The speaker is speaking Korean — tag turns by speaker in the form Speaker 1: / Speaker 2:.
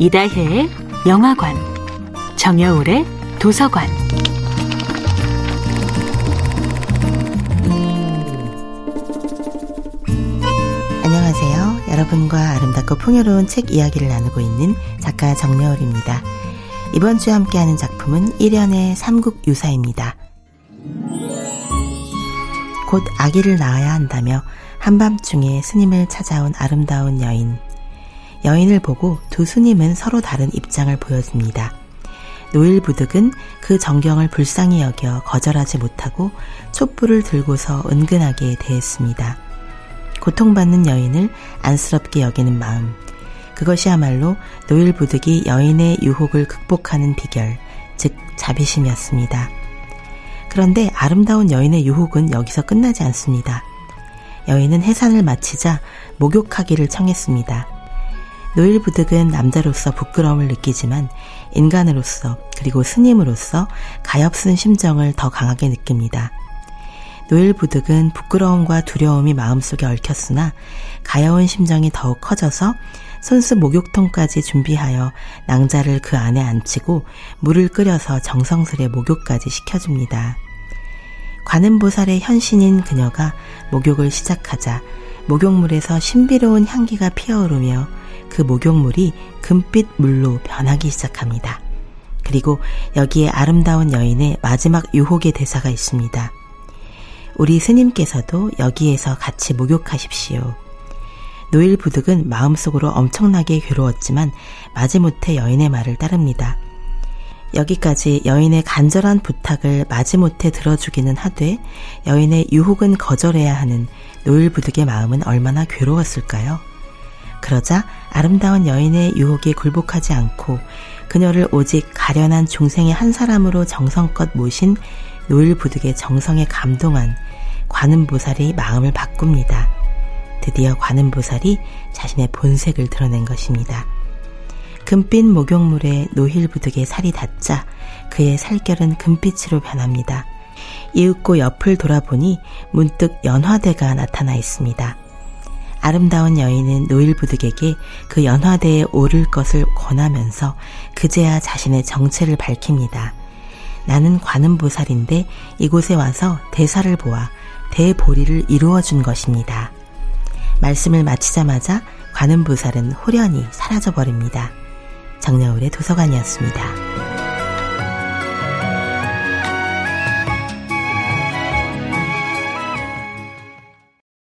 Speaker 1: 이다혜의 영화관, 정여울의 도서관.
Speaker 2: 안녕하세요. 여러분과 아름답고 풍요로운 책 이야기를 나누고 있는 작가 정여울입니다. 이번 주에 함께하는 작품은 1년의 삼국 유사입니다. 곧 아기를 낳아야 한다며 한밤중에 스님을 찾아온 아름다운 여인. 여인을 보고 두 스님은 서로 다른 입장을 보여줍니다. 노일부득은 그 정경을 불쌍히 여겨 거절하지 못하고 촛불을 들고서 은근하게 대했습니다. 고통받는 여인을 안쓰럽게 여기는 마음. 그것이야말로 노일부득이 여인의 유혹을 극복하는 비결, 즉 자비심이었습니다. 그런데 아름다운 여인의 유혹은 여기서 끝나지 않습니다. 여인은 해산을 마치자 목욕하기를 청했습니다. 노일부득은 남자로서 부끄러움을 느끼지만 인간으로서 그리고 스님으로서 가엾은 심정을 더 강하게 느낍니다. 노일부득은 부끄러움과 두려움이 마음속에 얽혔으나 가여운 심정이 더욱 커져서 손수 목욕통까지 준비하여 낭자를 그 안에 앉히고 물을 끓여서 정성스레 목욕까지 시켜줍니다. 관음보살의 현신인 그녀가 목욕을 시작하자 목욕물에서 신비로운 향기가 피어오르며 그 목욕물이 금빛 물로 변하기 시작합니다. 그리고 여기에 아름다운 여인의 마지막 유혹의 대사가 있습니다. 우리 스님께서도 여기에서 같이 목욕하십시오. 노일 부득은 마음속으로 엄청나게 괴로웠지만 마지못해 여인의 말을 따릅니다. 여기까지 여인의 간절한 부탁을 마지못해 들어주기는 하되 여인의 유혹은 거절해야 하는 노일 부득의 마음은 얼마나 괴로웠을까요? 그러자 아름다운 여인의 유혹에 굴복하지 않고 그녀를 오직 가련한 중생의 한 사람으로 정성껏 모신 노일 부득의 정성에 감동한 관음보살이 마음을 바꿉니다. 드디어 관음보살이 자신의 본색을 드러낸 것입니다. 금빛 목욕물에 노힐부득의 살이 닿자 그의 살결은 금빛으로 변합니다. 이윽고 옆을 돌아보니 문득 연화대가 나타나 있습니다. 아름다운 여인은 노일부득에게 그 연화대에 오를 것을 권하면서 그제야 자신의 정체를 밝힙니다. 나는 관음보살인데 이곳에 와서 대사를 보아 대보리를 이루어 준 것입니다. 말씀을 마치자마자 관음보살은 호련히 사라져 버립니다. 정여울의 도서관이었습니다.